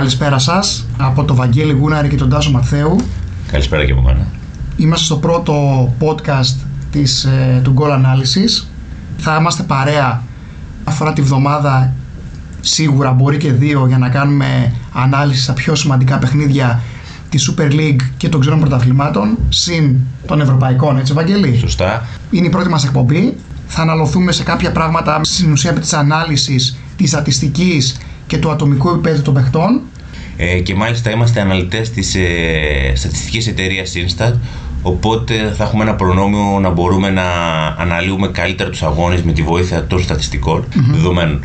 Καλησπέρα σας από το Βαγγέλη Γούναρη και τον Τάσο Μαθαίου. Καλησπέρα και από μένα. Είμαστε στο πρώτο podcast της, ε, του Goal Analysis. Θα είμαστε παρέα αφορά τη βδομάδα σίγουρα μπορεί και δύο για να κάνουμε ανάλυση στα πιο σημαντικά παιχνίδια της Super League και των ξένων πρωταθλημάτων συν των ευρωπαϊκών, έτσι Βαγγέλη; Σωστά. Είναι η πρώτη μας εκπομπή. Θα αναλωθούμε σε κάποια πράγματα στην ουσία της ανάλυσης της στατιστικής και του ατομικού επίπεδου των παιχτών. Ε, και μάλιστα είμαστε αναλυτές της ε, στατιστικής εταιρείας Instat, οπότε θα έχουμε ένα προνόμιο να μπορούμε να αναλύουμε καλύτερα τους αγώνες με τη βοήθεια των στατιστικών δεδομένων.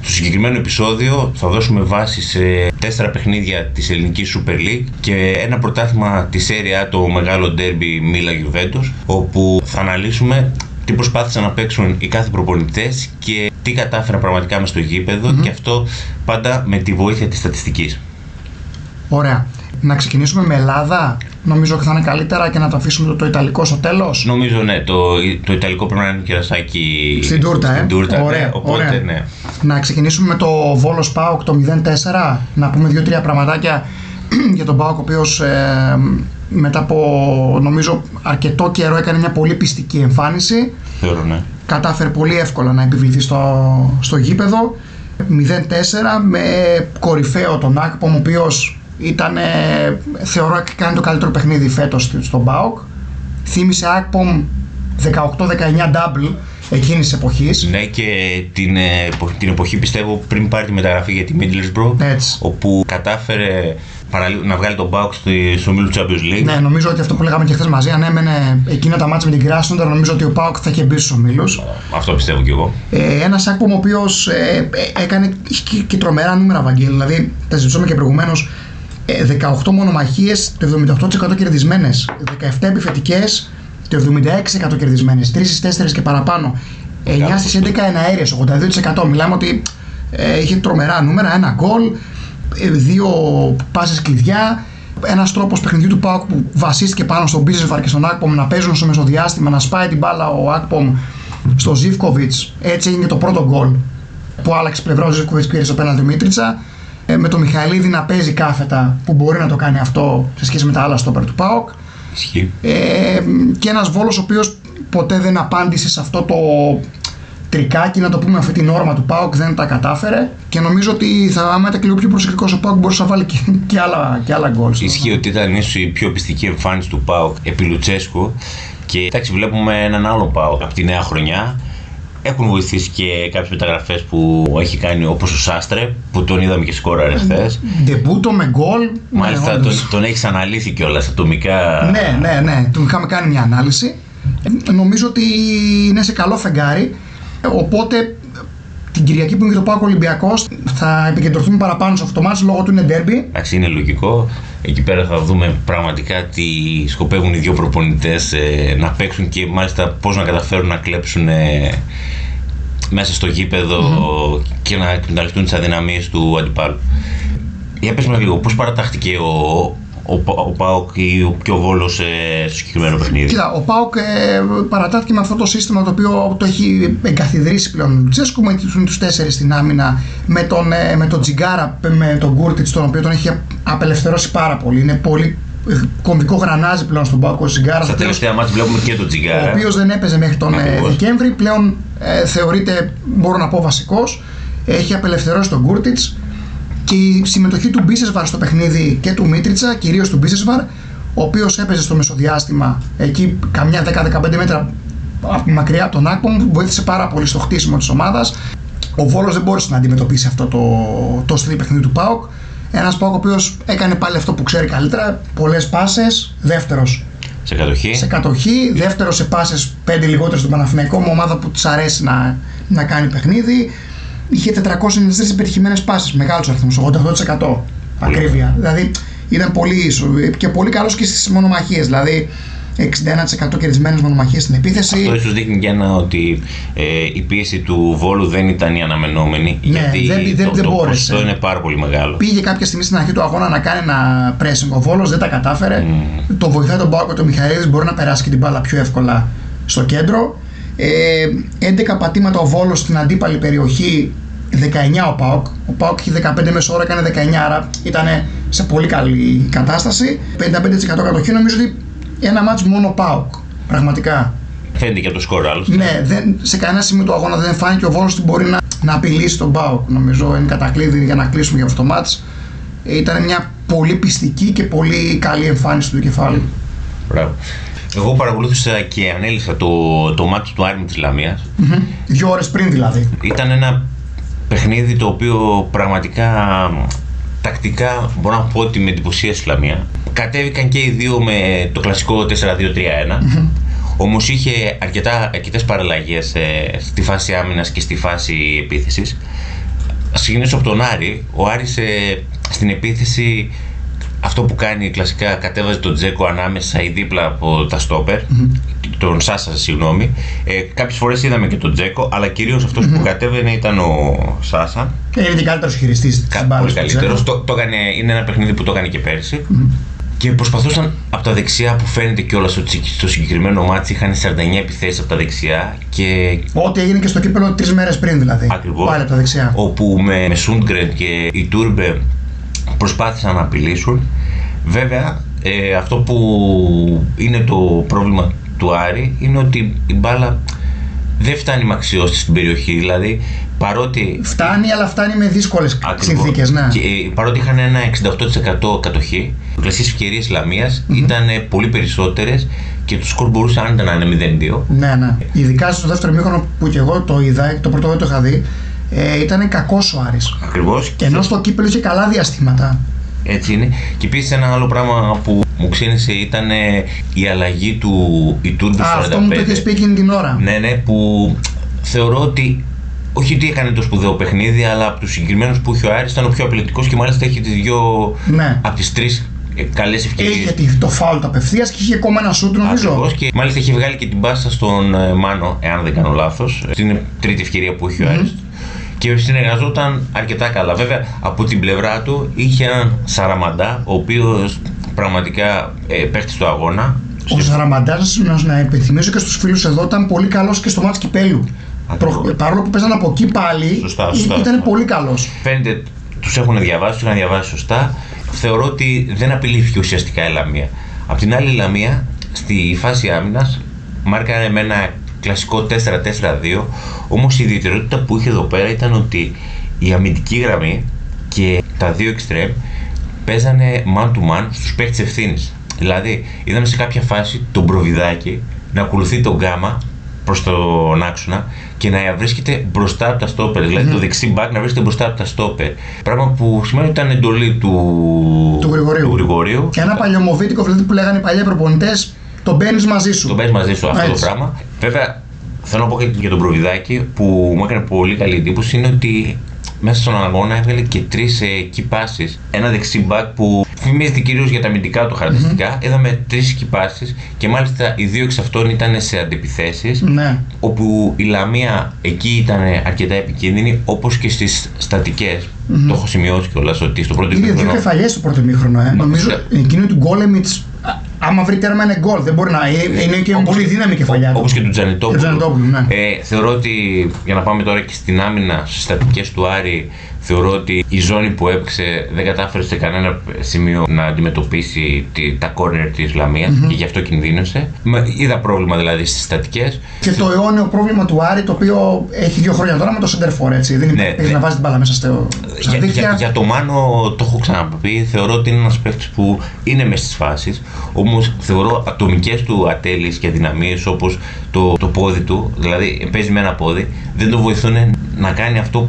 Στο συγκεκριμένο επεισόδιο θα δώσουμε βάση σε τέσσερα παιχνίδια της ελληνικής Super League και ένα πρωτάθλημα της Serie A, το μεγάλο derby Μίλα Juventus, όπου θα αναλύσουμε τι προσπάθησαν να παίξουν οι κάθε προπονητές και τι κατάφεραν πραγματικά μες στο γηπεδο και αυτό πάντα με τη βοήθεια της στατιστικής. Ωραία. Να ξεκινήσουμε με Ελλάδα. Νομίζω ότι θα είναι καλύτερα και να το αφήσουμε το, το Ιταλικό στο τέλος. Νομίζω ναι, το, το Ιταλικό πρέπει να είναι κερασάκι Στην τούρτα, στην ε. τούρτα, ναι, Ωραία, οπότε ωραία. ναι. Να ξεκινήσουμε με το Βόλο Πάοκ το 0-4. Να πούμε δύο-τρία πραγματάκια για τον Πάοκ, ο οποίος μετά από νομίζω αρκετό καιρό έκανε μια πολύ πιστική εμφάνιση. Θεωρώ ναι. Κατάφερε πολύ εύκολα να επιβληθεί στο, στο γήπεδο. 0-4 με κορυφαίο τον Ακπομ, ο οποίος ήταν, θεωρώ, κάνει το καλύτερο παιχνίδι φέτος στον ΠΑΟΚ. Θύμισε Ακπομ 18-19 double εκείνης της εποχής. Ναι και την, ε, επο- την εποχή πιστεύω πριν πάρει τη μεταγραφή για τη Middlesbrough Έτσι. όπου κατάφερε παραλίγο να βγάλει τον Μπάουκ στο μήλο του Champions League. Ναι, νομίζω ότι αυτό που λέγαμε και χθες μαζί, αν έμενε εκείνα τα μάτια με την Κράσνοντα, νομίζω ότι ο Πάοκ θα είχε μπει στους ομίλους. Αυτό πιστεύω κι εγώ. Ε, ένας Ακπομ ο οποίος ε, ε, έκανε είχε και, και τρομερά νούμερα, Βαγγέλη. Δηλαδή, τα συζητούσαμε και προηγουμένως. 18 μονομαχίες, το 78% κερδισμένες. 17 επιθετικέ, το 76% κερδισμένες. 3 στις 4 και παραπάνω. 9 στις 11 εναέρειε, 82%. Μιλάμε ότι ε, είχε τρομερά νούμερα. Ένα γκολ, ε, δύο πάσες κλειδιά. Ένας τρόπος παιχνιδιού του Πάουκ που βασίστηκε πάνω στον Μπίζεσβαρ και στον Ακπομ να παίζουν στο μεσοδιάστημα, να σπάει την μπάλα ο Ακπομ στο Ζήφκοβιτς. Έτσι έγινε και το πρώτο γκολ που άλλαξε πλευρά ο Ζήφκοβιτς πήρε στο πέναλτι Μίτριτσα. Ε, με το Μιχαηλίδη να παίζει κάθετα που μπορεί να το κάνει αυτό σε σχέση με τα άλλα στόπερ του Πάουκ. Ισχύει. Ε, και ένας Βόλος ο οποίος ποτέ δεν απάντησε σε αυτό το τρικάκι, να το πούμε αυτή την όρμα του ΠΑΟΚ, δεν τα κατάφερε και νομίζω ότι θα, άμα ήταν και λίγο πιο προσεκτικός ο ΠΑΟΚ μπορούσε να βάλει και, και άλλα, και άλλα γκολ. Ισχύει ότι ήταν ίσως η πιο πιστική εμφάνιση του Πάουκ επί Λουτσέσκου. Και εντάξει, βλέπουμε έναν άλλο Πάουκ από τη νέα χρονιά. Έχουν βοηθήσει και κάποιες μεταγραφές που έχει κάνει όπως ο Σάστρε, που τον είδαμε και σκόραρε χθες. Ντεμπούτο με γκολ. Μάλιστα ναι, τον, όντως. τον έχεις αναλύσει κιόλας ατομικά. Ναι, ναι, ναι. Του είχαμε κάνει μια ανάλυση. Ε, Νομίζω ότι είναι σε καλό φεγγάρι. Ε, Οπότε την Κυριακή που είναι και το Πάοκ Ολυμπιακός θα επικεντρωθούμε παραπάνω σε αυτό το μάτς λόγω του είναι ντέρμπι. Εντάξει, είναι λογικό. Εκεί πέρα θα δούμε πραγματικά τι σκοπεύουν οι δύο προπονητές να παίξουν και μάλιστα πώς να καταφέρουν να κλέψουν ε, μέσα στο γηπεδο και να εκμεταλλευτούν τις αδυναμίες του αντιπάλου. Για πες μας λίγο, πώς παρατάχθηκε ο, ο, Πα- ο Πάοκ ή ο πιο Βόλος ε, στο συγκεκριμένο παιχνίδι; Κοίτα, ο Πάοκ ε, παρατάχθηκε με αυτό το σύστημα το οποίο το έχει εγκαθιδρύσει πλέον ο Λουτσέσκου με του τους τέσσερις στην άμυνα, με τον, ε, με τον Τσιγγάρα, με τον Κούρτιτς, τον οποίο τον έχει απελευθερώσει πάρα πολύ. Είναι πολύ ε, κομβικό γρανάζι πλέον στον Πάοκ ο Τσιγγάρας. Στα τελευταία ματς βλέπουμε και τον ο Τσιγγάρας. οποίος δεν έπαιζε μέχρι τον ε, Ακριβώς. Δεκέμβρη. Πλέον ε, θεωρείται, μπορώ να πω, βασικός. Έχει απελευθερώσει τον Κούρτιτς και η συμμετοχή του Μπίσεσβαρ στο παιχνίδι και του Μίτριτσα, κυρίως του Μπίσεσβαρ, ο οποίος έπαιζε στο μεσοδιάστημα εκεί καμιά 10-15 μέτρα απ- μακριά από τον Άκπομ, βοήθησε πάρα πολύ στο χτίσιμο της ομάδας. Ο Βόλος δεν μπόρεσε να αντιμετωπίσει αυτό το, το στυλ παιχνίδι του Πάοκ. Ένας Πάοκ ο οποίος έκανε πάλι αυτό που ξέρει καλύτερα, πολλές πάσες, δεύτερος Σε κατοχή. σε κατοχή, δεύτερος σε πάσες 5 λιγότερο στον Παναθηναϊκό με ομάδα που της αρέσει να, να κάνει παιχνίδι. Είχε 493 επιτυχημένες πάσες, μεγάλος αριθμός, 88% ακρίβεια. Δηλαδή ήταν πολύ ίσο και πολύ καλός και στις μονομαχίες, δηλαδή 61% κερδισμένες μονομαχίες στην επίθεση. Αυτό ίσως δείχνει και ένα ότι ε, η πίεση του Βόλου δεν ήταν η αναμενόμενη. Ναι, γιατί δεν- δεν- το, δεν το μπόρεσε. ποσοστό είναι πάρα πολύ μεγάλο. Πήγε κάποια στιγμή στην αρχή του αγώνα να κάνει ένα pressing ο Βόλος, δεν τα κατάφερε. Το βοηθάει τον Πάοκ, το Μιχαήλης μπορεί να περάσει και την μπάλα πιο εύκολα στο κέντρο. Ε, 11 πατήματα ο Βόλος στην αντίπαλη περιοχή 19 ο Πάοκ. Ο Πάοκ είχε 15 μέσω ώρα, έκανε 19, άρα ήταν σε πολύ καλή κατάσταση. 55% κατοχή, νομίζω ότι ένα μάτς μόνο Πάοκ. Πραγματικά. Φαίνεται και από το σκορ άλλωστε. Ναι, δεν, σε κανένα σημείο του αγώνα δεν φάνηκε ο Βόλος ότι μπορεί να, να απειλήσει τον Πάοκ. Νομίζω είναι κατακλείδη για να κλείσουμε για αυτό το μάτς. Ήταν μια πολύ πιστική και πολύ καλή εμφάνιση του κεφάλου. Μπράβο. Εγώ παρακολούθησα και ανέλησα το, το μάτι του Άρμη της Λαμίας. Mm-hmm. Δύο ώρες πριν δηλαδή. Ήταν ένα παιχνίδι το οποίο πραγματικά τακτικά μπορώ να πω ότι με εντυπωσίασε η Λαμία. Κατέβηκαν και οι δύο με το κλασικό 4-2-3-1. Mm-hmm. Όμως είχε αρκετά, αρκετές παραλλαγές ε, στη φάση άμυνας και στη φάση επίθεσης. Ας ξεκινήσω από τον Άρη. Ο Άρης ε, στην επίθεση αυτό που κάνει κλασικά κατέβαζε τον Τζέκο ανάμεσα ή δίπλα από τα στόπερ, mm-hmm. τον Σάσα, συγγνώμη. Ε, Κάποιες φορές είδαμε και τον Τζέκο, αλλά κυρίως αυτός mm-hmm. που κατέβαινε ήταν ο Σάσα. Και είναι και καλύτερος χειριστής της μπάλας. Πολύ καλύτερος. Το, το είναι ένα παιχνίδι που το έκανε και πέρσι. Mm-hmm. Και προσπαθούσαν από τα δεξιά που φαίνεται κιόλας ότι στο συγκεκριμένο μάτι είχαν 49 επιθέσεις από τα δεξιά. Και... Ό,τι έγινε και στο κύπελο τρεις μέρες πριν δηλαδή. Ακριβώς. Πάλι από τα δεξιά. Όπου με, με Σούντγκρεν και η Τούρμπε προσπάθησαν να απειλήσουν. Βέβαια, ε, αυτό που είναι το πρόβλημα του Άρη είναι ότι η μπάλα δεν φτάνει με αξιώστη στην περιοχή. Δηλαδή, παρότι. Φτάνει, αλλά φτάνει με δύσκολες συνθήκες. Ναι. Και, ε, παρότι είχαν ένα 68% κατοχή, οι κλασικές ευκαιρίες Λαμίας mm-hmm. ήταν πολύ περισσότερες και το σκορ μπορούσε άνετα να είναι 0-2. Ναι, ναι. Ειδικά στο δεύτερο μήχρονο που και εγώ το είδα, το πρώτο δεν το είχα δει, ε, ήταν κακός ο Άρης. Ακριβώς. Ενώ στο κύπελο είχε καλά διαστήματα. Έτσι είναι. Και επίσης ένα άλλο πράγμα που μου ξύνησε ήταν ε, η αλλαγή του Ιτούρμπου στο 45. Αυτό μου το είχες πει εκείνη την ώρα. Ναι, ναι, που θεωρώ ότι όχι ότι έκανε το σπουδαίο παιχνίδι, αλλά από τους συγκεκριμένους που είχε ο Άρης ήταν ο πιο απειλητικός και μάλιστα έχει τις δύο ναι. από τις τρεις ε, καλές ευκαιρίες. Είχε το φάουλ το απευθείας και είχε ακόμα ένα σούτ, νομίζω. Ακριβώς και μάλιστα είχε βγάλει και την μπάσα στον ε, Μάνο, εάν δεν κάνω λάθος. Στην τρίτη ευκαιρία που είχε ο Άρης. Mm-hmm και συνεργαζόταν αρκετά καλά. Βέβαια, από την πλευρά του είχε έναν Σαραμαντά, ο οποίος πραγματικά ε, παίχτη στο αγώνα. Ο Σαραμαντάς, να υπενθυμίσω και στους φίλους εδώ, ήταν πολύ καλός και στο μάτι κυπέλου. Προ, παρόλο που παίζανε από εκεί πάλι, σωστά, σωστά, ήταν σωστά. πολύ καλός. Φαίνεται, τους έχουν διαβάσει, τους έχουν διαβάσει σωστά. Θεωρώ ότι δεν απειλήθηκε ουσιαστικά η Λαμία. Απ' την άλλη, η Λαμία στη φάση άμυνας μάρκαρε με ένα κλασικό 4-4-2. Όμως η ιδιαιτερότητα που είχε εδώ πέρα ήταν ότι η αμυντική γραμμή και τα δύο εξτρέμ παίζανε man to man στους παίκτες ευθύνης. Δηλαδή, είδαμε σε κάποια φάση τον Προβιδάκη να ακολουθεί τον Γκάμα προς τον άξονα και να βρίσκεται μπροστά από τα στόπερ. Mm-hmm. Δηλαδή, το δεξί μπακ να βρίσκεται μπροστά από τα στόπερ. Πράγμα που σημαίνει ότι ήταν εντολή του, του Γρηγορίου. Του Γρηγορίου. Και ένα παλιωμοβίτικο δηλαδή που λέγανε οι παλιοί προπονητές, το μπαίνεις μαζί σου. Το μπαίνεις μαζί σου αυτό το πράγμα. Βέβαια, θέλω να πω και για τον Προβιδάκη που μου έκανε πολύ καλή εντύπωση είναι ότι μέσα στον αγώνα έβγαλε και τρεις ε, key Ένα δεξί μπακ που φημίζεται κυρίως για τα αμυντικά του χαρακτηριστικά. Mm-hmm. Είδαμε τρεις key και μάλιστα οι δύο εξ αυτών ήταν σε αντιπιθέσει. Ναι. Όπου η Λαμία εκεί ήταν αρκετά επικίνδυνη, όπως και στις στατικές. Mm-hmm. Το έχω σημειώσει κιόλας ότι στο πρώτο μήχρονο. Είναι δύο κεφαλιές στο πρώτο μήχρονο. Ε. Νομίζω εκείνο του Γκόλεμιτς άμα βρει τέρμα είναι γκολ. Δεν μπορεί να είναι και όπως, πολύ δύναμη κεφαλιά. Όπως και του Τζανιτόπουλου. Ναι. Ε, θεωρώ ότι για να πάμε τώρα και στην άμυνα, στις στατικές του Άρη, θεωρώ ότι η ζώνη που έπαιξε δεν κατάφερε σε κανένα σημείο να αντιμετωπίσει τη, τα κόρνερ της Ισλαμία mm-hmm. και γι' αυτό κινδύνωσε. Είδα πρόβλημα δηλαδή στις στατικές. Και το αιώνιο πρόβλημα του Άρη, το οποίο έχει δύο χρόνια τώρα με το Σεντερφόρ, έτσι. Δεν είναι ναι, ναι. να βάζει την μπάλα μέσα στο. Για, για, για, το Μάνο το έχω ξαναπεί. Θεωρώ ότι είναι ένας παίκτης που είναι μες στις φάσεις. Όμως θεωρώ ατομικές του ατέλειες και αδυναμίες όπως το, το πόδι του, δηλαδή παίζει με ένα πόδι, δεν το βοηθούν να κάνει αυτό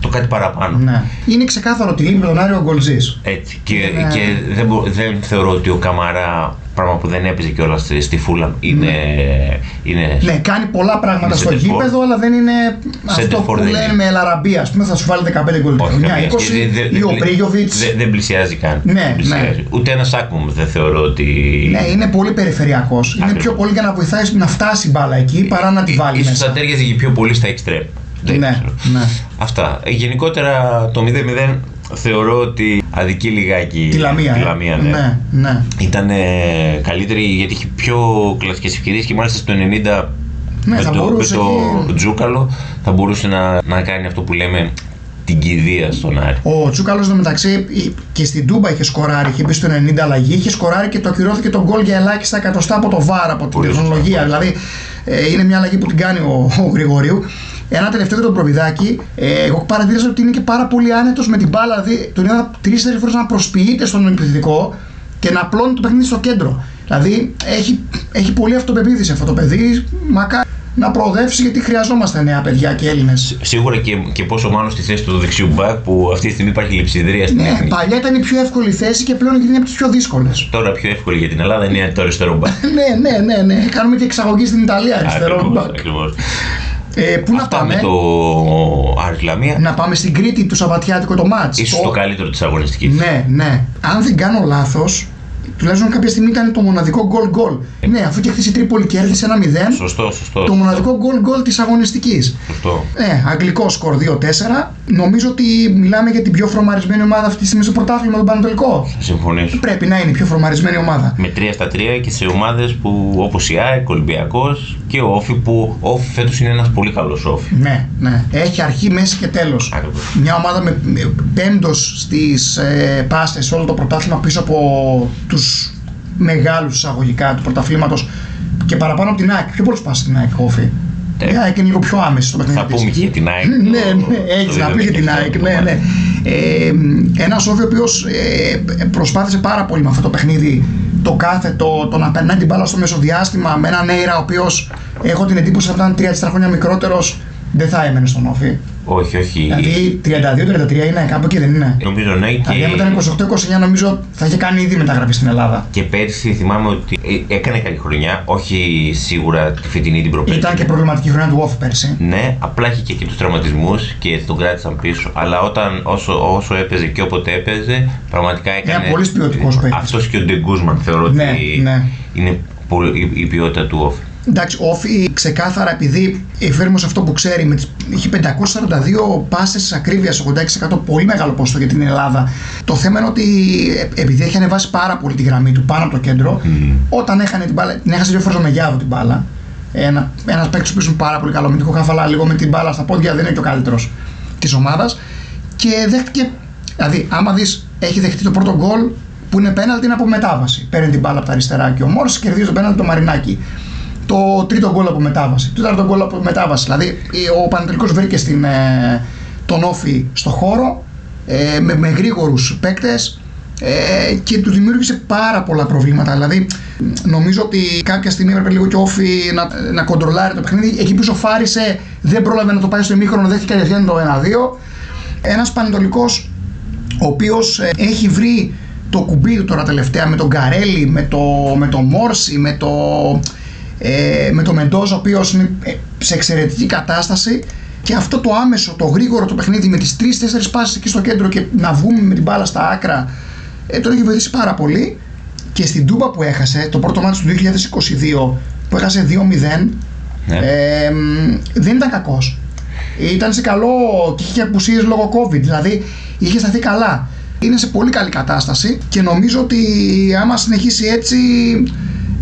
το κάτι παραπάνω. Ναι. Είναι ξεκάθαρο ότι λείπει τον Άριο Γκολζή. Έτσι. Και, ναι. και δεν, δεν θεωρώ ότι ο Καμαρά, πράγμα που δεν έπαιζε κιόλας στη, στη Φούλαμ, είναι, ναι. είναι. Ναι, κάνει πολλά πράγματα στο γήπεδο, αλλά δεν είναι αυτό που λένε με Ελαραμπία. Α πούμε, θα σου βάλει 15 γκολ. Μια 20 ή ο Πρίγιοβιτ. Δεν πλησιάζει καν. Ναι, ναι. Ούτε ένα Σάκμουμ δεν θεωρώ ότι. Ναι, είναι πολύ περιφερειακός. Είναι πιο πολύ για να βοηθάει να φτάσει μπάλα εκεί παρά να τη βάλει. σω θα τέριαζε πιο πολύ στα εξτρέμ. Ναι, ναι. Αυτά. Ε, γενικότερα το 0-0 θεωρώ ότι αδικεί λιγάκι τη Λαμία. Τη ε. Λαμία ναι. ναι, ναι. Ήταν καλύτερη γιατί είχε πιο κλασικές ευκαιρίες και μάλιστα στο 90 Ναι, με θα το, μπορούσε με το και- Τζούκαλο θα μπορούσε να, να κάνει αυτό που λέμε την κηδεία στον Άρη. Ο Τσούκαλο μεταξύ και στην Τούμπα είχε σκοράρει, είχε μπει στο 90 αλλαγή, είχε σκοράρει και το ακυρώθηκε τον γκολ για ελάχιστα εκατοστά από το βάρο, από την Πολύ σωστά. τεχνολογία. Δηλαδή ε, είναι μια αλλαγή που την κάνει ο, ο Γρηγορίου. Ένα τελευταίο για τον Προβιδάκη. Ε, εγώ παρατήρησα ότι είναι και πάρα πολύ άνετος με την μπάλα. Δηλαδή τον είδα τρει-τέσσερι φορές να προσποιείται στον επιθετικό και να απλώνει το παιχνίδι στο κέντρο. Δηλαδή έχει, έχει πολύ αυτοπεποίθηση αυτό το παιδί. Μακάρι να προοδεύσει γιατί χρειαζόμαστε νέα παιδιά και Έλληνες. Σίγουρα και, και πόσο μάλλον στη θέση του δεξιού μπακ που αυτή τη στιγμή υπάρχει λειψιδρία στην Ναι, εθνική. παλιά ήταν η πιο εύκολη θέση και πλέον είναι από τις πιο δύσκολες. Τώρα πιο εύκολη για την Ελλάδα είναι το αριστερό μπακ. ναι, ναι, ναι, ναι. Κάνουμε και εξαγωγή στην Ιταλία αριστερό Ακριβώς, μπακ. ακριβώς. Ε, πού να Αυτά πάμε, με το Άρης Λαμία. να πάμε στην Κρήτη του Σαββατιάτικο το μάτς. Ίσως το καλύτερο της αγωνιστικής. Ναι, ναι. Αν δεν κάνω λάθος, τουλάχιστον κάποια στιγμή ήταν το μοναδικό γκολ γκολ. Ναι, αφού και χθε η Τρίπολη κέρδισε ένα 0, Σωστό, σωστό. το μοναδικό γκολ γκολ της αγωνιστικής. Σωστό. Ναι, αγγλικό σκορ 2-4. Νομίζω ότι μιλάμε για την πιο φρομαρισμένη ομάδα αυτή τη στιγμή στο πρωτάθλημα, τον Πανατολικό. Θα συμφωνήσω. Πρέπει να είναι η πιο φρομαρισμένη ομάδα. Με 3 στα 3 και σε ομάδες που όπως η ΑΕΚ, ο Ολυμπιακός και ο Όφη που ο Όφη φέτος είναι ένας πολύ καλός Όφη. Ναι, ναι. Έχει αρχή, μέση και τέλος. Ακριβώς. Μια ομάδα με με πέμπτος στις ε, πάστες σε όλο το πρωτάθλημα πίσω από τους μεγάλους εισαγωγικά του πρωταθλήματος και παραπάνω από την ΑΕΚ. Πιο πολλούς πάσες στην ΑΕΚ, Όφη. Ναι. Η ΑΕΚ είναι λίγο πιο άμεση στο παιχνίδι Θα της. πούμε και για την ΑΕΚ. Ναι, το- ναι, το έχει να πει για την δεδομένο. ΑΕΚ. Ναι, ναι. Ε, ένα Όφη ο οποίος προσπάθησε πάρα πολύ με αυτό το παιχνίδι το κάθετο, το να περνάει την μπάλα στο μεσοδιάστημα με έναν Νέιρα ο οποίος έχω την εντύπωση ότι αν ήταν 3-4 χρόνια μικρότερος δεν θα έμενε στον Όφη. Όχι, όχι. Δηλαδή 32-33 είναι κάπου εκεί δεν είναι; Νομίζω ναι Δηλαδή αν ήταν και, 28-29 νομίζω θα είχε κάνει ήδη μεταγραφή στην Ελλάδα. και πέρσι θυμάμαι ότι ε, έκανε καλή χρονιά. Όχι σίγουρα τη φετινή την προπέρσι. Ήταν και προβληματική χρονιά του Όφη πέρσι. Ναι, απλά είχε και εκεί τους τραυματισμούς και τον κράτησαν πίσω. Αλλά όταν, όσο, όσο έπαιζε και όποτε έπαιζε, πραγματικά έκανε. πολύς ποιοτικός παίκτης. Αυτός και ο Ντεγκούσμαν θεωρώ Ναι, ότι ναι. Είναι πολύ, η, η ποιότητα του off. Εντάξει, ο Όφη ξεκάθαρα επειδή εφέρμο σε αυτό που ξέρει, με τις, είχε 542 πάσες ακρίβειας, 86% πολύ μεγάλο ποσοστό για την Ελλάδα. Το θέμα είναι ότι ε, επειδή έχει ανεβάσει πάρα πολύ τη γραμμή του πάνω από το κέντρο, όταν έχανε την μπάλα, την έχασε δύο φορές ο Μεγιάδο την μπάλα. Ένα ένας παίκτης που είναι πάρα πολύ καλό με την κοκαφαλά, λίγο με την μπάλα στα πόδια, δεν είναι και ο καλύτερος της ομάδας. Και δέχτηκε, δηλαδή, άμα δεις, έχει δεχτεί το πρώτο γκολ που είναι πέναλτι, είναι από μετάβαση. Παίρνει την μπάλα από τα αριστερά και ο Μόρ κερδίζει το πέναλτι το Μαρινάκι. Το τρίτο γκολ από μετάβαση. Το τέταρτο γκολ από μετάβαση. Δηλαδή, ο Πανετολικός βρήκε στην, ε, τον Όφη στο χώρο ε, με, με γρήγορους παίκτες ε, και του δημιούργησε πάρα πολλά προβλήματα. Δηλαδή, νομίζω ότι κάποια στιγμή έπρεπε λίγο και ο Όφη να, να κοντρολάρει το παιχνίδι. Εκεί που σοφάρισε, δεν πρόλαβε να το πάει στο ημίχρονο, δέχτηκε κατευθείαν το 1-2. Ένας Πανετολικό ο οποίος έχει βρει το κουμπί του τώρα τελευταία με τον Καρέλη, με το, με το Μόρση, με το, ε, με το Μεντόζ, ο οποίος είναι ε, σε εξαιρετική κατάσταση. Και αυτό το άμεσο, το γρήγορο το παιχνίδι με τις 3-4 πάσεις εκεί στο κέντρο και να βγούμε με την μπάλα στα άκρα, ε, τον έχει βοηθήσει πάρα πολύ. Και στην Τούμπα που έχασε, το πρώτο μάτι του 2022, που έχασε 2-0, Ναι. ε, μ, δεν ήταν κακός. Ήταν σε καλό και είχε απουσίες λόγω COVID, δηλαδή είχε σταθεί καλά. Είναι σε πολύ καλή κατάσταση και νομίζω ότι άμα συνεχίσει έτσι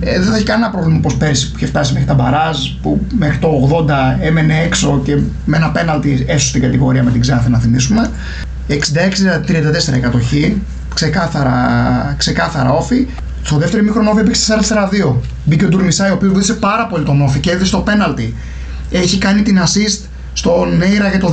ε, δεν θα έχει κανένα πρόβλημα όπως πέρσι που είχε φτάσει μέχρι τα μπαράζ που μέχρι το 80 έμενε έξω και με ένα πέναλτι έσω στην κατηγορία με την Ξάνθη να θυμίσουμε. 66-34 η κατοχή, ξεκάθαρα, ξεκάθαρα όφη. Στο δεύτερο ημίχρονο όφη έπαιξε 4-4-2. Μπήκε ο Ντουρμισάη ο οποίος βοήθησε πάρα πολύ τον όφη και έδωσε το πέναλτι. Έχει κάνει την assist στον Νέιρα για το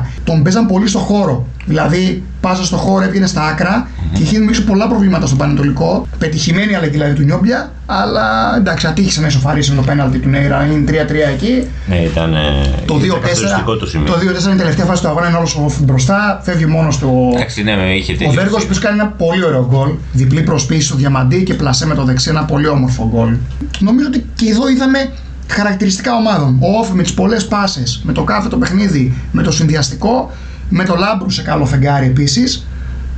2-3. Τον παίζαν πολύ στο χώρο. Δηλαδή, πάσα στο χώρο, έβγαινε στα άκρα και είχε δημιουργήσει πολλά προβλήματα στον Πανετολικό. Πετυχημένη αλλαγή δηλαδή του Νιόμπια, αλλά εντάξει, ατύχησε να ισοφαρίσει με το πέναλτι του Νέιρα. Είναι 3-3 εκεί. Ναι, ήταν. ε, Το 2-4, ήταν καθοριστικό το σημείο. το 2-4 είναι η τελευταία φάση του αγώνα, είναι όλος μπροστά, φεύγει μόνος του. Εντάξει, ναι, με είχε Ο τελειώσει. Βέργος που κάνει ένα πολύ ωραίο γκολ. Διπλή προσποίηση στο διαμαντί και πλασέ με το δεξί. Ένα πολύ όμορφο γκολ. Νομίζω ότι και εδώ είδαμε χαρακτηριστικά ομάδων. Ο Όφη με τις πολλές πάσες, με το κάθε το παιχνίδι, με το συνδυαστικό, με το Λάμπρου σε καλό φεγγάρι επίσης.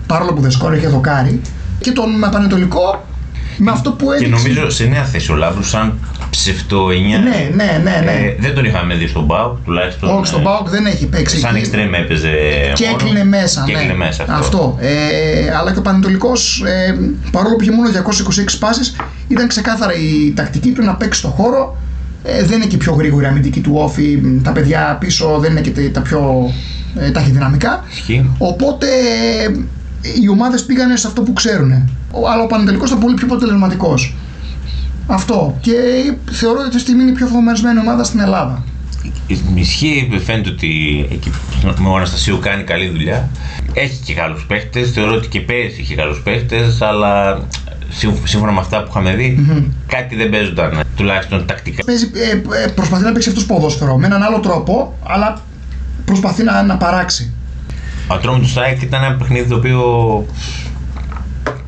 Παρόλο που δεν σκόρε είχε δοκάρι. Και τον Πανετολικό με αυτό που Και έδειξε. νομίζω σε νέα θέση ο Λάμπρου, σαν ψευτοενιά. Ναι, ναι, ναι. ναι. Ε, δεν τον είχαμε δει στον Μπάουκ τουλάχιστον. Όχι, στον ε, Πάοκ δεν έχει παίξει. Σαν εκεί. εξτρέμ έπαιζε. Και μόνο. έκλεινε μέσα. Και ναι. έκλεινε μέσα αυτό. αυτό. Ε, αλλά και ο Πανετολικός, ε, παρόλο που είχε μόνο 226 πάσει, ήταν ξεκάθαρα η τακτική του να παίξει στο χώρο Ε, δεν είναι και πιο γρήγορη η αμυντική του όφη. Τα παιδιά πίσω δεν είναι και τα πιο ε, ταχυδυναμικά. Ισχύει. Οπότε ε, οι ομάδες πήγανε σε αυτό που ξέρουν. Αλλά ο Πανετολικός ήταν πολύ πιο αποτελεσματικός. Αυτό. Και θεωρώ ότι αυτή τη στιγμή είναι η πιο φοβισμένη ομάδα στην Ελλάδα. Ισχύει, φαίνεται ότι εκεί με ο Αναστασίου κάνει καλή δουλειά. Έχει και καλούς παίχτες. Θεωρώ ότι και πέρυσι είχε καλούς παίχτες, αλλά σύμφωνα με αυτά που είχαμε δει, mm-hmm. κάτι δεν παίζονταν τουλάχιστον τακτικά. Παίζει, ε, ε, προσπαθεί να παίξει αυτός ποδόσφαιρο με έναν άλλο τρόπο, αλλά προσπαθεί να, να παράξει. Ο τρόμο του Σάικ ήταν ένα παιχνίδι το οποίο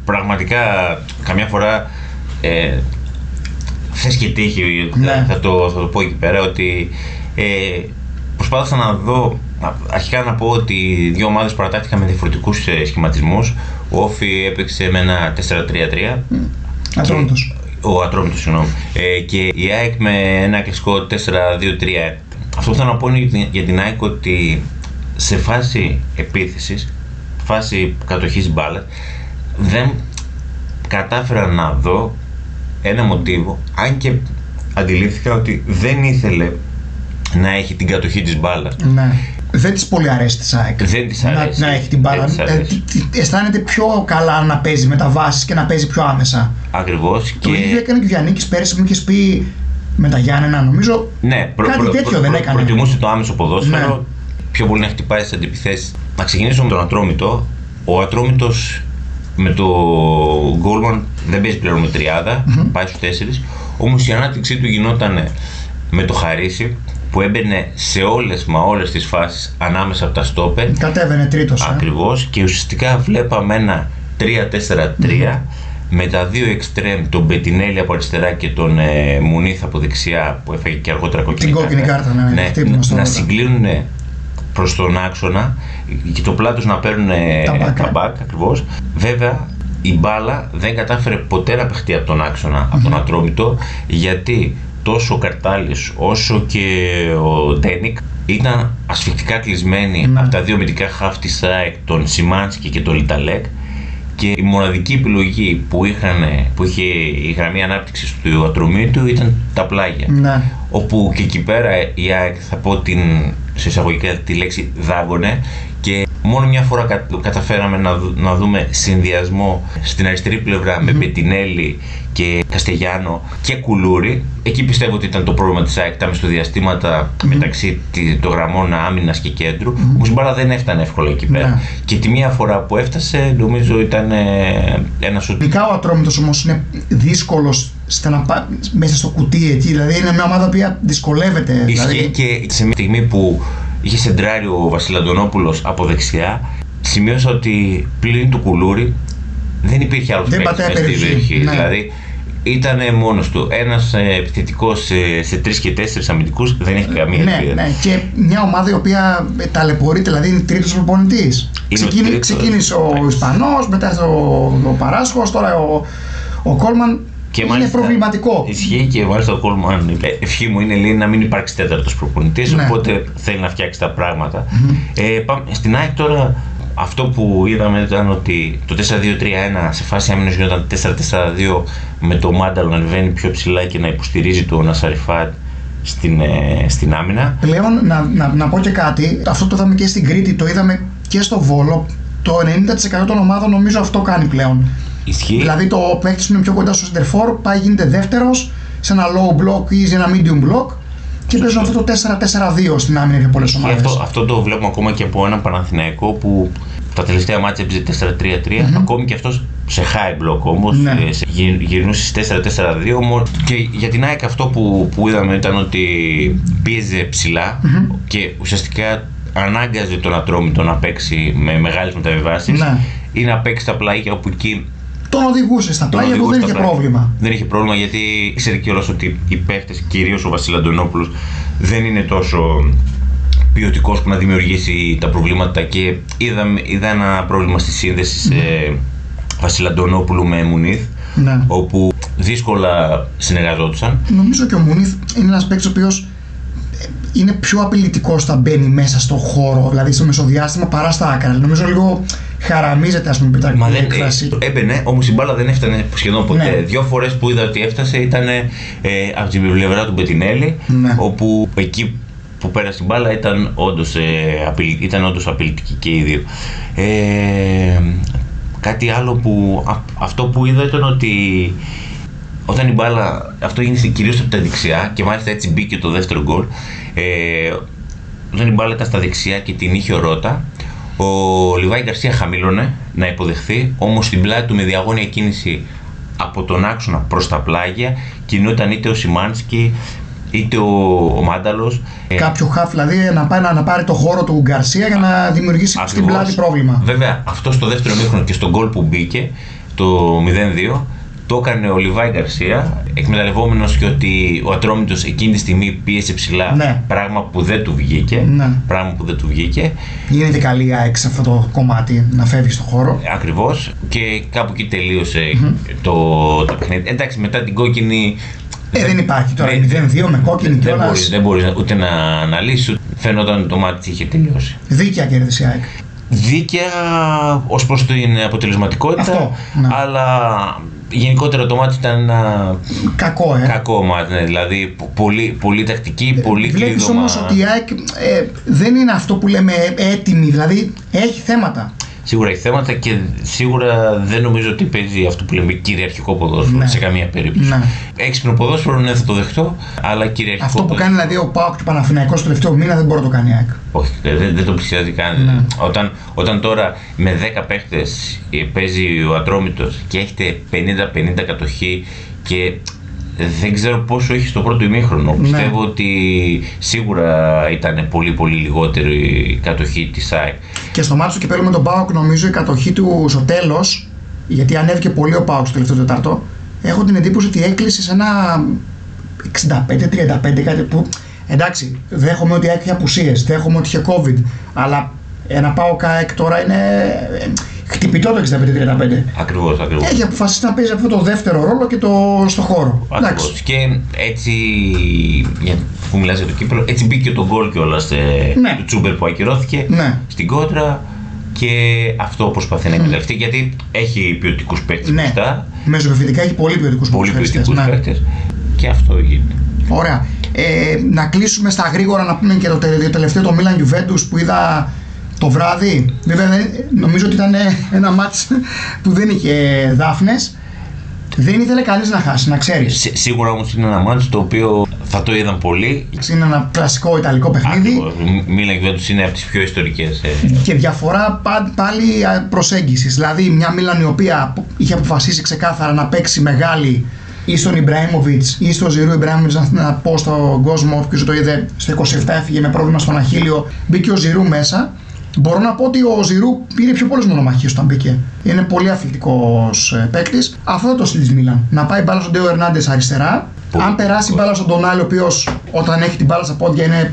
πραγματικά καμιά φορά ε, θες και τύχη, ναι. θα, το, θα το πω εκεί πέρα, ότι ε, προσπάθησα να δω, αρχικά να πω ότι οι δύο ομάδες παρατάχθηκαν με διαφορετικούς ε, σχηματισμούς. Ο Όφη έπαιξε με ένα 4-3-3. Ατρόμητος. Ο Ατρόμητος, συγγνώμη. Ε, και η ΑΕΚ με ένα κλασικό 4-2-3. Αυτό που θέλω να πω είναι για την ΑΕΚ ότι σε φάση επίθεσης, φάση κατοχής μπάλα, δεν κατάφερα να δω ένα μοτίβο, αν και αντιλήφθηκα ότι δεν ήθελε να έχει την κατοχή της μπάλα. Ναι. Δεν της πολύ αρέσει τη ΑΕΚ. Δεν της αρέσει. Να, να έχει την μπάλα. Ε, αισθάνεται πιο καλά να παίζει μεταβάσει και να παίζει πιο άμεσα. Ακριβώς. Το και... ίδιο έκανε και ο Γιάννη πέρυσι που μου είχες πει με τα Γιάννενα, νομίζω. Ναι, προ, κάτι προ, τέτοιο προ, δεν έκανε. Προτιμούσε το άμεσο ποδόσφαιρο. Ναι. Πιο πολύ να χτυπάει τι αντιπιθέσεις. Να ξεκινήσω με τον Ατρόμητο. Ο Ατρόμητος με το Γκόλμαν δεν παίζει πλέον με τριάδα, mm-hmm. πάει στους τέσσερις. Όμως η ανάπτυξή του γινόταν με το Χαρίσι που έμπαινε σε όλες μα όλες τις φάσεις ανάμεσα από τα στόπερ. Κατέβαινε τρίτος. Ε. Ακριβώς και ουσιαστικά βλέπαμε ένα 3-4-3 με τα δύο εξτρέμ, τον Μπετινέλη από αριστερά και τον ε, Μουνίθ από δεξιά που έφαγε και αργότερα κόκκινη Την κόκκινη κάρτα, ναι, ναι, ναι να, να συγκλίνουν προς τον άξονα και το πλάτος να παίρνουν τα μπακ, ακριβώς. Βέβαια η μπάλα δεν κατάφερε ποτέ να παιχτεί από τον άξονα, από τον Ατρόμητο, γιατί τόσο ο Καρτάλης όσο και ο Ντένικ ήταν ασφικτικά κλεισμένοι mm. από τα δύο μυντικά χαφ της ΑΕΚ, τον Σιμάνσκι και τον Λιταλέκ και η μοναδική επιλογή που, είχαν, που είχε η γραμμή ανάπτυξης του ατρωμίτου ήταν τα πλάγια. Ναι. Όπου και εκεί πέρα η ΑΕΚ θα πω την, σε εισαγωγικά τη λέξη δάγωνε και μόνο μια φορά καταφέραμε να, να δούμε συνδυασμό στην αριστερή με Πετινέλη και Καστεγιάνο και Κουλούρι. Εκεί πιστεύω ότι ήταν το πρόβλημα της ΑΕΚ, τα μισθοδιαστήματα μεταξύ των γραμμών άμυνας και κέντρου. Mm-hmm. Όμως η μπάλα δεν έφτανε εύκολα εκεί πέρα. Ναι. Και τη μία φορά που έφτασε, νομίζω ήταν ε, ένα σου. Ειδικά ο Ατρόμητος όμως είναι δύσκολος μέσα στο κουτί εκεί. Δηλαδή είναι μια ομάδα που δυσκολεύεται. Ισχύει δηλαδή... και σε μια στιγμή που είχε σεντράρει ο Βασιλαντονόπουλο από δεξιά, σημείωσα ότι πλην του κουλούρι δεν υπήρχε άλλος παίκτης στη περιοχή. Ναι. Δηλαδή ήταν μόνος του. Ένας ε, επιθετικός σε, σε τρεις και τέσσερις αμυντικούς δεν έχει καμία ναι, ελπίδα. Ναι, και μια ομάδα η οποία ταλαιπωρείται, δηλαδή είναι τρίτος προπονητής. Ξεκίνη, ξεκίνησε ο Ισπανός, μετά ο, ο Παράσχος, τώρα ο, ο Κόλμαν. Και είναι μάλιστα, προβληματικό. Ισχύει και μάλιστα ο Κόλμαν ευχή μου είναι λέει, να μην υπάρξει τέταρτος προπονητής, ναι. οπότε θέλει να φτιάξει τα πράγματα. Mm-hmm. Ε, πάμε, στην ΑΕΚ τώρα αυτό που είδαμε ήταν ότι το 4-2-3-1 σε φάση άμυνας γινόταν 4-4-2 με το Μάνταλο να ανεβαίνει πιο ψηλά και να υποστηρίζει το Νασαριφάτ στην, ε, στην άμυνα. Πλέον να, να, να πω και κάτι, αυτό το είδαμε και στην Κρήτη, το είδαμε και στο Βόλο. Το 90% των ομάδων νομίζω αυτό κάνει πλέον. Ισχύει. Δηλαδή το παίκτη που είναι πιο κοντά στο center πάει γίνεται δεύτερος σε ένα low block ή σε ένα medium block και παίζουν αυτό το 4-4-2 στην άμυνα για πολλές ομάδες. Αυτό, αυτό το βλέπουμε ακόμα και από έναν Παναθηναϊκό που τα τελευταία μάτια έπαιζε 4-3-3, mm-hmm. ακόμη και αυτός σε high block όμως, ναι. Ε, γυρνούσε 4-4-2. Και για την ΑΕΚ αυτό που, που είδαμε ήταν ότι πίεζε ψηλά mm-hmm. και ουσιαστικά ανάγκαζε τον Ατρόμητο να παίξει με μεγάλες μεταβιβάσεις ναι. ή να παίξει τα πλάγια όπου εκεί τον οδηγούσε στα πλάγια που δεν είχε πρόβλημα. Δεν είχε πρόβλημα γιατί ήξερε κιόλα ότι οι παίχτες, κυρίως ο Βασίλης Αντωνόπουλος, δεν είναι τόσο ποιοτικός που να δημιουργήσει τα προβλήματα και είδα, είδα ένα πρόβλημα στη σύνδεση ναι. σε Βασίλη Αντωνόπουλου με Μουνίθ. Ναι. Όπου δύσκολα συνεργαζόντουσαν. Νομίζω και ο Μουνίθ είναι ένας παίκτης ο οποίος είναι πιο απειλητικός όταν μπαίνει μέσα στο χώρο, δηλαδή στο μεσοδιάστημα παρά στα άκρα. Νομίζω λίγο χαραμίζεται, ας πούμε, Μα η δεν έκφραση. έμπαινε, όμως η μπάλα δεν έφτανε σχεδόν ποτέ. Ναι. Δύο φορές που είδα ότι έφτασε ήταν ε, από την πλευρά του Μπετινέλη, Ναι. όπου εκεί που πέρασε η μπάλα ήταν όντως ε, απειλη, ήταν όντως απειλητική και οι δύο. Ε, κάτι άλλο που. α- αυτό που είδα ήταν ότι όταν η μπάλα. Αυτό έγινε κυρίως από τα δεξιά και μάλιστα έτσι μπήκε το δεύτερο γκολ. Ε, όταν η μπάλα ήταν στα δεξιά και την είχε ο Ρότα, ο Λιβάη Γκαρσία χαμήλωνε να υποδεχθεί, όμως στην πλάτη του με διαγώνια κίνηση από τον άξονα προς τα πλάγια κινούταν είτε ο Σιμάνσκι είτε ο, ο Μάνταλος. Κάποιο χαφ, δηλαδή να, πάει, να, να πάρει το χώρο του Γκαρσία για να δημιουργήσει στην Ακριβώς. πλάτη πρόβλημα. Βέβαια, αυτό στο δεύτερο μήχρονο και στον γκολ που μπήκε, το 0-2, το έκανε ο Λιβάη Γκαρσία, εκμεταλλευόμενος και ότι ο Ατρόμητος εκείνη τη στιγμή πίεσε ψηλά, Ναι. πράγμα που δεν του βγήκε. Ναι. Πράγμα που δεν του βγήκε. Γίνεται καλή η ΑΕΚ σε αυτό το κομμάτι να φεύγει στο χώρο. Ακριβώς και κάπου εκεί τελείωσε το, το παιχνίδι. Εντάξει, μετά την κόκκινη. Ε, δεν υπάρχει τώρα. δεν- 0-2 με κόκκινη Δεν κιόλας. μπορείς, δεν μπορείς ούτε να αναλύσεις, ούτε φαίνονταν ότι το μάτι είχε τελειώσει. Δίκαια κέρδισε η ΑΕΚ. δίκαια ως προς την αποτελεσματικότητα Αυτό, ναι. αλλά γενικότερα το μάτι ήταν ένα Κακό, ε. κακό μάτι ναι, δηλαδή πο- πολύ, πολύ τακτική, πολύ Βλέπεις κλείδωμα όμως ότι η ΑΕΚ ε, δεν είναι αυτό που λέμε έτοιμη, δηλαδή έχει θέματα. Σίγουρα έχει θέματα και σίγουρα δεν νομίζω ότι παίζει αυτό που λέμε κυριαρχικό ποδόσφαιρο Ναι. σε καμία περίπτωση Ναι. έξυπνο ποδόσφαιρο ναι θα το δεχτώ αλλά κυριαρχικό Αυτό που ποδόσφαιρο- κάνει δηλαδή ο Πάοκ και ο Παναθηναϊκός το τελευταίο μήνα δεν μπορεί να το κάνει η ΑΕΚ. Όχι, δεν, δεν το πλησιάζει καν. Ναι. Όταν, όταν τώρα με 10 παίχτες παίζει ο Ατρόμητος και έχετε 50-50 κατοχή και δεν ξέρω πόσο έχει στο πρώτο ημίχρονο. Ναι. Πιστεύω ότι σίγουρα ήταν πολύ πολύ λιγότερη η κατοχή της ΑΕΚ. Και στο μάτι του κυπέλου με τον Πάοκ, νομίζω η κατοχή του στο τέλος, γιατί ανέβηκε πολύ ο Πάοκ στο τελευταίο τετάρτο, έχω την εντύπωση ότι έκλεισε σε ένα 65-35 κάτι που. Εντάξει, δέχομαι ότι έχει απουσίες, δέχομαι ότι είχε COVID, αλλά ένα Πάοκ ΑΕΚ τώρα είναι ε, χτυπητό το 65-35. Ακριβώς, ακριβώς. Έχει αποφασίσει να παίζει αυτό το δεύτερο ρόλο και το στο χώρο. Εντάξει. Και έτσι, για, που μιλάς για το κύπελο, έτσι μπήκε το γκολ κιόλας Ναι. του Τσούμπερ που ακυρώθηκε Ναι. στην κόντρα και αυτό προσπαθεί να εκμεταλλευτεί γιατί έχει ποιοτικούς παίκτες Ναι. μπροστά. Μεσοβεφητικά έχει πολύ ποιοτικούς Πολύ ποιοτικούς ναι. παίκτες και αυτό γίνεται. Ωραία. Ε, να κλείσουμε στα γρήγορα να πούμε και το, τε- το τελευταίο το Milan Juventus που είδα το βράδυ. Βέβαια δεν- νομίζω ότι ήταν ένα μάτς που δεν είχε δάφνες. Δεν ήθελε κανείς να χάσει, να ξέρεις. Σί- Σίγουρα όμως είναι ένα μάτι το οποίο θα το είδαν πολύ. Είναι ένα κλασικό ιταλικό παιχνίδι Ακριβώς. Μίλαν Juventus είναι από τις πιο ιστορικές. και διαφορά πα- πάλι α, προσέγγισης. Δηλαδή μια Μίλαν η οποία είχε αποφασίσει ξεκάθαρα να παίξει μεγάλη ή στον Ιμπραήμοβιτς ή στον Ζηρού Ιμπραήμοβιτς, να, να πω στον κόσμο, όποιος το είδε, στο 27 έφυγε με πρόβλημα στον Αχίλιο, μπήκε ο Ζηρού μέσα. Μπορώ να πω ότι ο Ζηρού πήρε πιο πολλές μονομαχίες όταν μπήκε. Είναι πολύ αθλητικός παίκτης. Αυτό είναι το στυλ της Μίλαν. Να πάει μπάλα στον Ντέο Ερνάντες αριστερά. Πολύ Αν περάσει μπάλα στον Τονάλι, ο οποίος όταν έχει την μπάλα στα πόδια είναι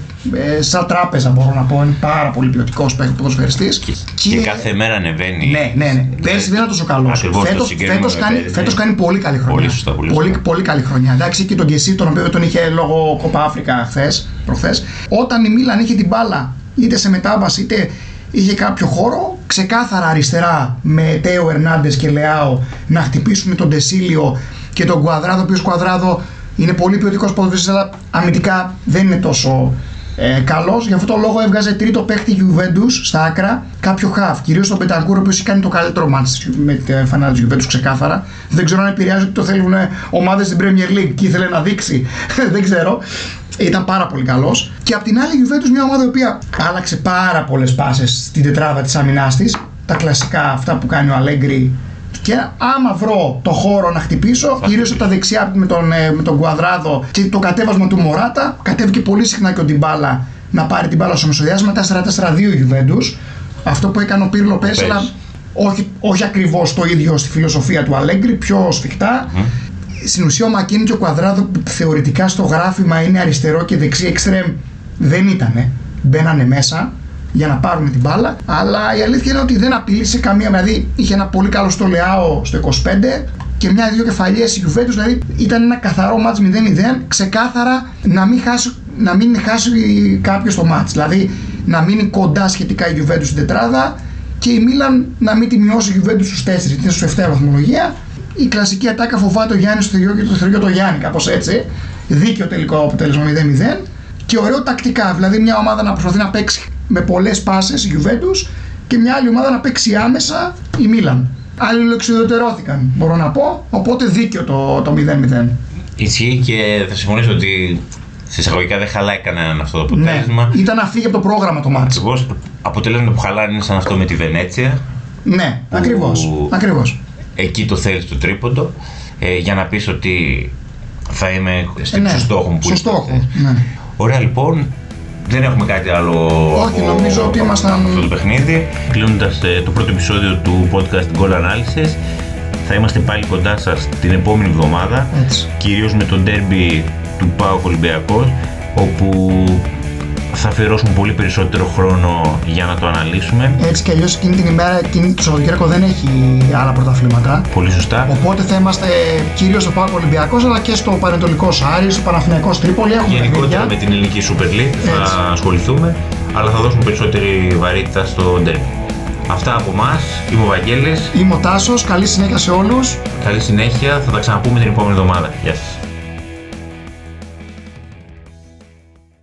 ε, σαν τράπεζα, μπορώ να πω. Είναι πάρα πολύ ποιοτικός ποδοσφαιριστής. Και, και κάθε μέρα ανεβαίνει. Ναι, ναι, ναι. Πέρσι δεν ήταν τόσο καλό. Ακριβώς, το Φέτος, συγκρίνουμε φέτος, με κάνει, πέρυσι. φέτος κάνει πολύ καλή χρονιά. Πολύ σωστά, πολύ πολύ, σωστά. πολύ καλή χρονιά. Εντάξει, και τον Κεσί, τον οποίο τον είχε λόγω Κόπα Αφρικα χθες, προχθές. Όταν η Μίλαν είχε την μπάλα, είτε σε μετάβαση, είτε είχε κάποιο χώρο, ξεκάθαρα αριστερά με Τέο Ερνάντες και Λεάο να χτυπήσουν τον Τεσίλιο και τον Κουαδράδο, ο οποίος Κουαδράδο είναι πολύ ποιοτικός ποδοσφαιριστής, αλλά αμυντικά δεν είναι τόσο ε, καλός. Γι' αυτό το λόγο έβγαζε τρίτο παίχτη Juventus στα άκρα, κάποιο χαφ. Κυρίως τον Πενταγκούρο, ο οποίος έχει κάνει το καλύτερο μάτς με τη φανά της Juventus ξεκάθαρα. Δεν ξέρω αν επηρεάζει ότι το θέλουν ομάδες στην Premier League και ήθελε να δείξει. Δεν ξέρω. Ήταν πάρα πολύ καλός. Και απ' την άλλη, η Juventus μια ομάδα η οποία άλλαξε πάρα πολλές πάσες στην τετράδα της αμυνά της. Τα κλασικά αυτά που κάνει ο Αλέγκρι και άμα βρω το χώρο να χτυπήσω, κυρίω από τα δεξιά με τον, ε, με τον Κουαδράδο και το κατέβασμα του Μωράτα, κατέβηκε πολύ συχνά και ο Ντιμπάλα να πάρει την μπάλα στο μεσοδιάστημα. 4-4-2 η Juventus. Αυτό που έκανε ο Πύρλο πέρσι, Πέρσι. αλλά όχι, όχι ακριβώς το ίδιο στη φιλοσοφία του Αλέγκρι, πιο σφιχτά. Στην ουσία ο Μακίνη και ο Κουαδράδο που θεωρητικά στο γράφημα είναι αριστερό και δεξί εξτρέμ δεν ήτανε. Μπαίνανε μέσα για να πάρουν την μπάλα. Αλλά η αλήθεια είναι ότι δεν απειλήσε καμία. Δηλαδή είχε ένα πολύ καλό στο Λεάο στο 25 και μια-δύο κεφαλιές η Juventus. Δηλαδή ήταν ένα καθαρό μάτς 0-0. Ξεκάθαρα να μην χάσει να μην χάσει κάποιος το μάτς. Δηλαδή να μείνει κοντά σχετικά η Juventus στην τετράδα και η Μίλαν να μην τη μειώσει η Juventus στους 4, γιατί είναι στο 7 βαθμολογία. Η κλασική ατάκα φοβάται ο Γιάννης στο θεριό και το θεριό το Γιάννη, κάπως έτσι. Δίκαιο τελικό αποτέλεσμα 0-0. Και ωραίο τακτικά, δηλαδή μια ομάδα να προσπαθεί να παίξει με πολλές πάσες η Juventus και μια άλλη ομάδα να παίξει άμεσα η Μίλαν. Άλλοι εξουδετερώθηκαν, μπορώ να πω. Οπότε δίκαιο το, το 0-0. Ισχύει και θα συμφωνήσω ότι σε εισαγωγικά δεν χαλάει κανέναν αυτό το Ναι, αποτέλεσμα. ήταν να φύγει από το πρόγραμμα το μάτς. Ακριβώς αποτελέσματα που χαλάνε είναι σαν αυτό με τη Βενέτσια. Ναι, ακριβώς, ακριβώς. Εκεί το θέλεις το τρίποντο. Ε, για να πεις ότι θα είμαι Ε, ναι, στο στόχο μου που στο είπες. στόχο, ναι. Ωραία λοιπόν. Δεν έχουμε κάτι άλλο Όχι, νομίζω ότι ήμασταν- αυτό το παιχνίδι. Κλείνοντας το πρώτο επεισόδιο του podcast Goal Analysis, θα είμαστε πάλι κοντά σας την επόμενη εβδομάδα. Έτσι. Κυρίως με το derby του ΠΑΟΚ Ολυμπιακός, όπου θα αφιερώσουμε πολύ περισσότερο χρόνο για να το αναλύσουμε. Έτσι κι αλλιώς εκείνη την ημέρα, εκείνη το Σαββατοκύριακο δεν έχει άλλα πρωταθλήματα. Πολύ σωστά. Οπότε θα είμαστε κυρίως στο Πάκο Ολυμπιακός αλλά και στο Πανετολικός Άρης, στο Παναθηναϊκός Τρίπολη. Έχουμε Γενικότερα παιχνίδια. με την ελληνική Super League θα Έτσι. ασχοληθούμε, αλλά θα δώσουμε περισσότερη βαρύτητα στο derby. Αυτά από εμά. Είμαι ο Βαγγέλης. Είμαι ο Τάσος. Καλή συνέχεια σε όλους. Καλή συνέχεια. Θα τα ξαναπούμε την επόμενη εβδομάδα. Γεια σας.